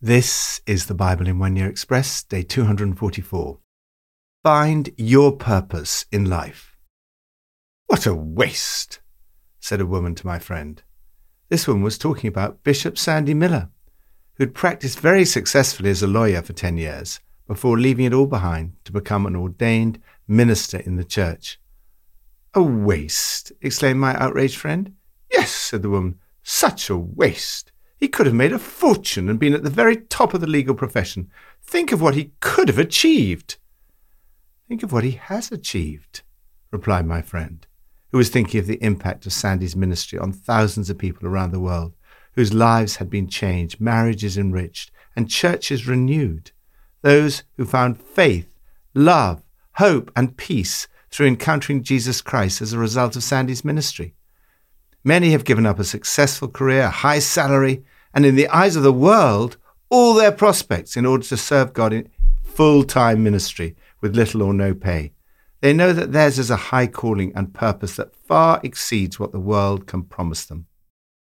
This is the Bible in One Year Express, day 244. Find your purpose in life. What a waste, said a woman to my friend. This woman was talking about Bishop Sandy Millar, who'd practiced very successfully as a lawyer for 10 years before leaving it all behind to become an ordained minister in the church. A waste, exclaimed my outraged friend. Yes, said the woman, such a waste. He could have made a fortune and been at the very top of the legal profession. Think of what he could have achieved. Think of what he has achieved, replied my friend, who was thinking of the impact of Sandy's ministry on thousands of people around the world, whose lives had been changed, marriages enriched, and churches renewed. Those who found faith, love, hope, and peace through encountering Jesus Christ as a result of Sandy's ministry. Many have given up a successful career, a high salary, and in the eyes of the world, all their prospects in order to serve God in full time ministry with little or no pay. They know that theirs is a high calling and purpose that far exceeds what the world can promise them.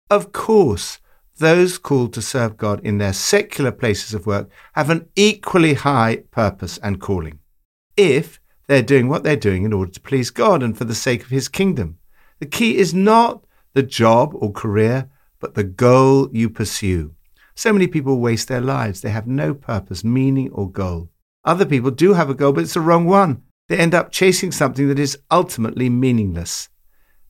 Of course, those called to serve God in their secular places of work have an equally high purpose and calling, if they're doing what they're doing in order to please God and for the sake of His kingdom. The key is not the job or career, but the goal you pursue. So many people waste their lives. They have no purpose, meaning, or goal. Other people do have a goal, but it's the wrong one. They end up chasing something that is ultimately meaningless.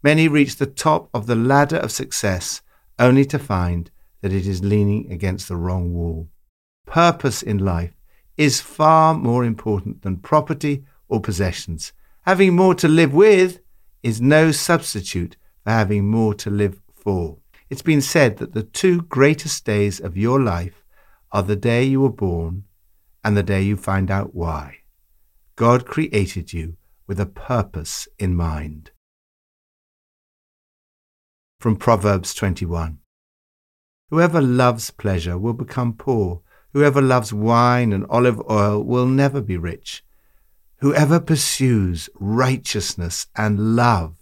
Many reach the top of the ladder of success only to find that it is leaning against the wrong wall. Purpose in life is far more important than property or possessions. Having more to live with is no substitute having more to live for. It's been said that the two greatest days of your life are the day you were born and the day you find out why. God created you with a purpose in mind. From Proverbs 21 Whoever loves pleasure will become poor. Whoever loves wine and olive oil will never be rich. Whoever pursues righteousness and love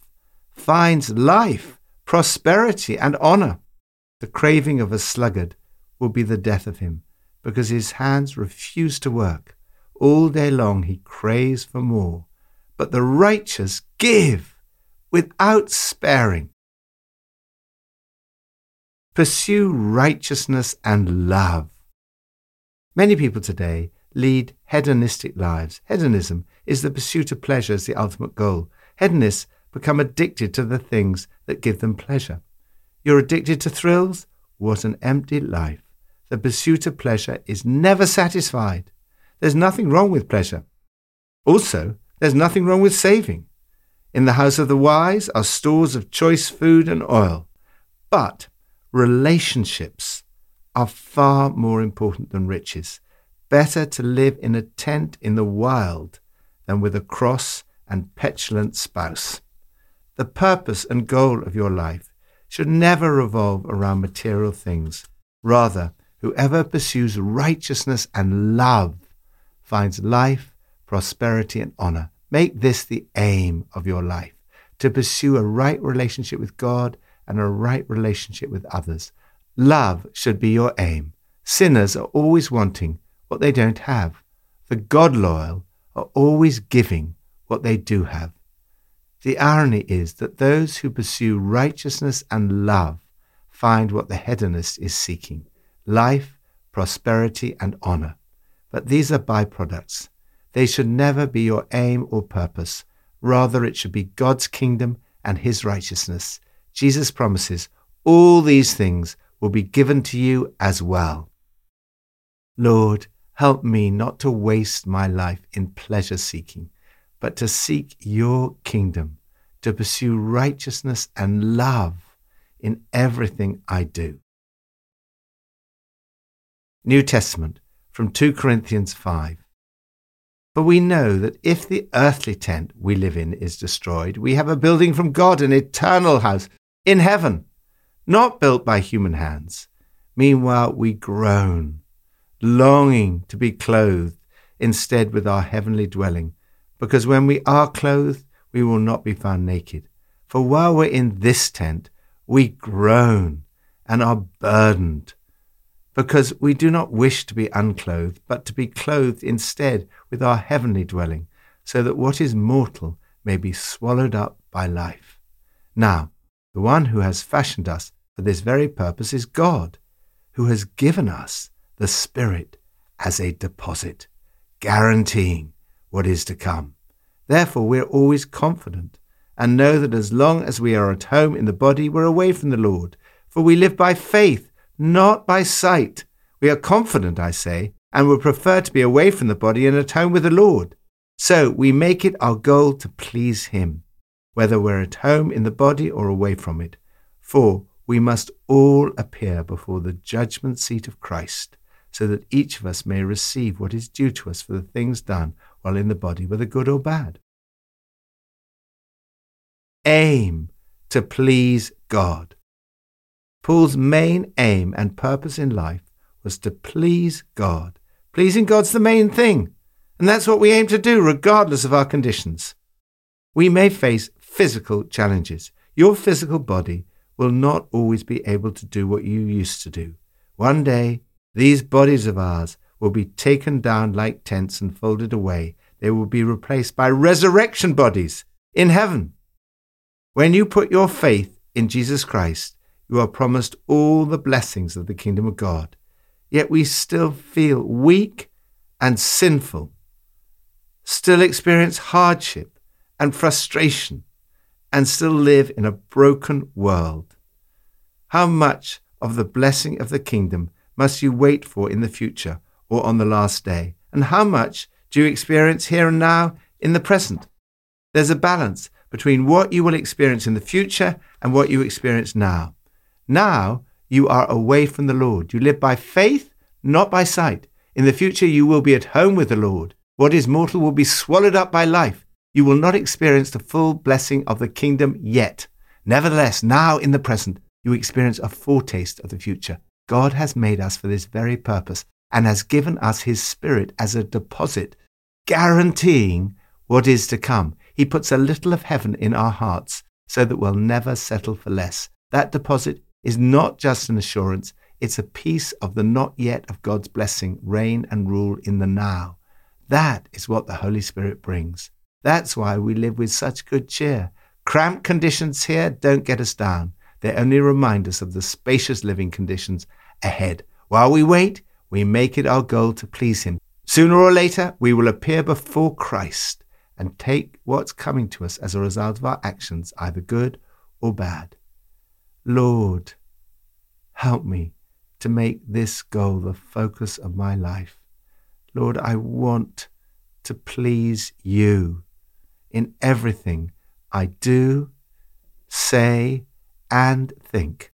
finds life, prosperity, and honor. The craving of a sluggard will be the death of him, because his hands refuse to work. All day long he craves for more, but the righteous give without sparing. Pursue righteousness and love. Many people today lead hedonistic lives. Hedonism is the pursuit of pleasure as the ultimate goal. Hedonists become addicted to the things that give them pleasure. You're addicted to thrills? What an empty life. The pursuit of pleasure is never satisfied. There's nothing wrong with pleasure. Also, there's nothing wrong with saving. In the house of the wise are stores of choice food and oil. But relationships are far more important than riches. Better to live in a tent in the wild than with a cross and petulant spouse. The purpose and goal of your life should never revolve around material things. Rather, whoever pursues righteousness and love finds life, prosperity, and honor. Make this the aim of your life to pursue a right relationship with God and a right relationship with others. Love should be your aim. Sinners are always wanting what they don't have. The God loyal are always giving what they do have. The irony is that those who pursue righteousness and love find what the hedonist is seeking life, prosperity, and honor. But these are byproducts. They should never be your aim or purpose. Rather, it should be God's kingdom and his righteousness. Jesus promises all these things will be given to you as well. Lord, help me not to waste my life in pleasure seeking but to seek your kingdom, to pursue righteousness and love in everything I do. New Testament from 2 Corinthians 5. For we know that if the earthly tent we live in is destroyed, we have a building from God, an eternal house in heaven, not built by human hands. Meanwhile, we groan, longing to be clothed instead with our heavenly dwelling because when we are clothed, we will not be found naked. For while we're in this tent, we groan and are burdened, because we do not wish to be unclothed, but to be clothed instead with our heavenly dwelling, so that what is mortal may be swallowed up by life. Now, the one who has fashioned us for this very purpose is God, who has given us the Spirit as a deposit, guaranteeing what is to come. Therefore, we are always confident and know that as long as we are at home in the body, we're away from the Lord. For we live by faith, not by sight. We are confident, I say, and would prefer to be away from the body and at home with the Lord. So we make it our goal to please Him, whether we're at home in the body or away from it. For we must all appear before the judgment seat of Christ, so that each of us may receive what is due to us for the things done while in the body, whether good or bad. Aim to please God. Paul's main aim and purpose in life was to please God. Pleasing God's the main thing, and that's what we aim to do regardless of our conditions. We may face physical challenges. Your physical body will not always be able to do what you used to do. One day, these bodies of ours will be taken down like tents and folded away. They will be replaced by resurrection bodies in heaven. When you put your faith in Jesus Christ, you are promised all the blessings of the kingdom of God. Yet we still feel weak and sinful, still experience hardship and frustration and still live in a broken world. How much of the blessing of the kingdom must you wait for in the future or on the last day? And how much do you experience here and now in the present? There's a balance between what you will experience in the future and what you experience now. Now you are away from the Lord. You live by faith, not by sight. In the future, you will be at home with the Lord. What is mortal will be swallowed up by life. You will not experience the full blessing of the kingdom yet. Nevertheless, now in the present, you experience a foretaste of the future. God has made us for this very purpose and has given us his spirit as a deposit, guaranteeing what is to come. He puts a little of heaven in our hearts so that we'll never settle for less. That deposit is not just an assurance, it's a piece of the not yet of God's blessing, reign and rule in the now. That is what the Holy Spirit brings. That's why we live with such good cheer. Cramped conditions here don't get us down. They only remind us of the spacious living conditions ahead. While we wait, we make it our goal to please Him. Sooner or later, we will appear before Christ and take what's coming to us as a result of our actions, either good or bad. Lord, help me to make this goal the focus of my life. Lord, I want to please you in everything I do, say, and think.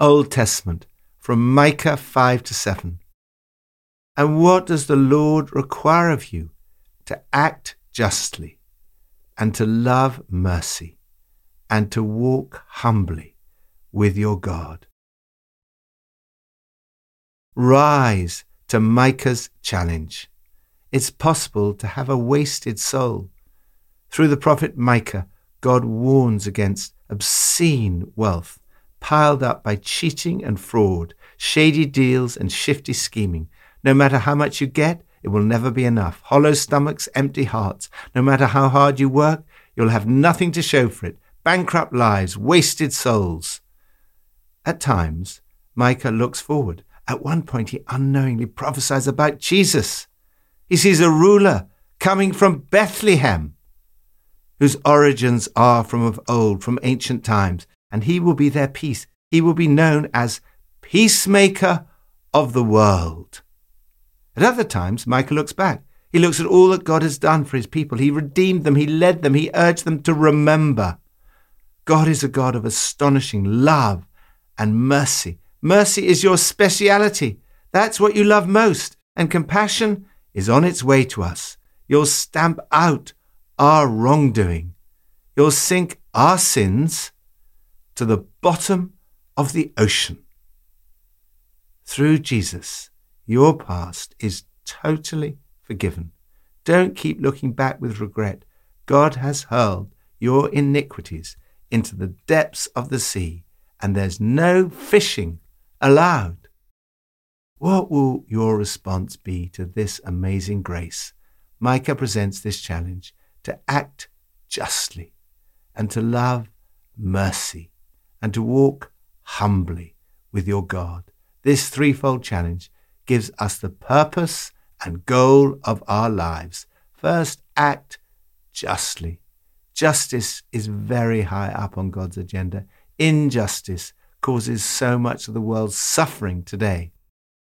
Old Testament from Micah 5 to 7. And what does the Lord require of you? To act justly, and to love mercy, and to walk humbly with your God. Rise to Micah's challenge it's possible to have a wasted soul. Through the prophet Micah, God warns against obscene wealth piled up by cheating and fraud, shady deals and shifty scheming. No matter how much you get, it will never be enough. Hollow stomachs, empty hearts. No matter how hard you work, you'll have nothing to show for it. Bankrupt lives, wasted souls. At times, Micah looks forward. At one point, he unknowingly prophesies about Jesus. He sees a ruler coming from Bethlehem, whose origins are from of old, from ancient times, and he will be their peace. He will be known as peacemaker of the world. At other times, Micah looks back. He looks at all that God has done for his people. He redeemed them, he led them, he urged them to remember. God is a God of astonishing love and mercy. Mercy is your speciality. That's what you love most. And compassion is on its way to us. You'll stamp out our wrongdoing. You'll sink our sins to the bottom of the ocean. Through Jesus, your past is totally forgiven. Don't keep looking back with regret. God has hurled your iniquities into the depths of the sea, and there's no fishing allowed. What will your response be to this amazing grace? Micah presents this challenge to act justly and to love mercy and to walk humbly with your God. This threefold challenge gives us the purpose and goal of our lives. First, act justly. Justice is very high up on God's agenda. Injustice causes so much of the world's suffering today.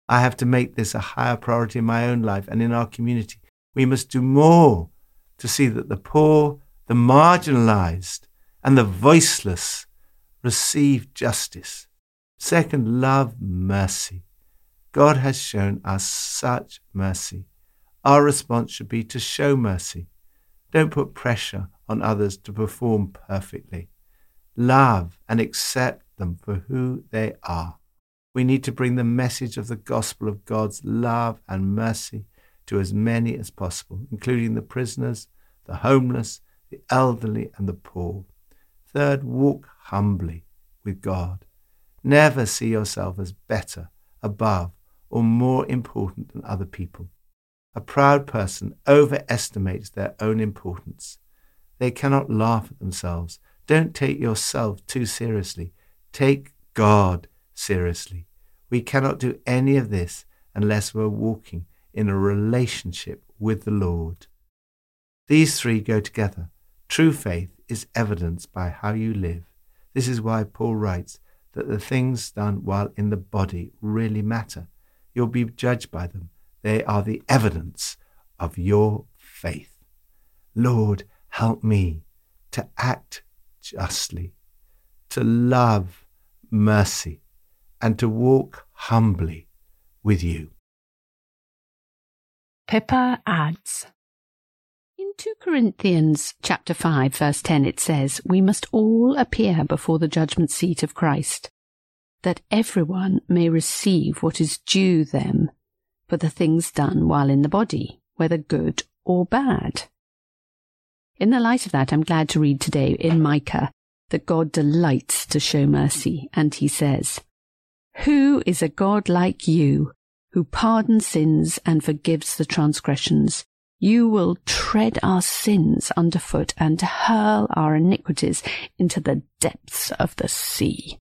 I have to make this a higher priority in my own life and in our community. We must do more to see that the poor, the marginalized, and the voiceless receive justice. Second, love mercy. God has shown us such mercy. Our response should be to show mercy. Don't put pressure on others to perform perfectly. Love and accept them for who they are. We need to bring the message of the gospel of God's love and mercy to as many as possible, including the prisoners, the homeless, the elderly, and the poor. Third, walk humbly with God. Never see yourself as better, above, or more important than other people. A proud person overestimates their own importance. They cannot laugh at themselves. Don't take yourself too seriously. Take God seriously. We cannot do any of this unless we're walking in a relationship with the Lord. These three go together. True faith is evidenced by how you live. This is why Paul writes that the things done while in the body really matter. You'll be judged by them. They are the evidence of your faith. Lord, help me to act justly, to love mercy, and to walk humbly with you. Pippa adds. In 2 Corinthians chapter 5 verse 10 it says, We must all appear before the judgment seat of Christ, that everyone may receive what is due them for the things done while in the body, whether good or bad. In the light of that, I'm glad to read today in Micah that God delights to show mercy, and he says, Who is a God like you, who pardons sins and forgives the transgressions? You will tread our sins underfoot and hurl our iniquities into the depths of the sea.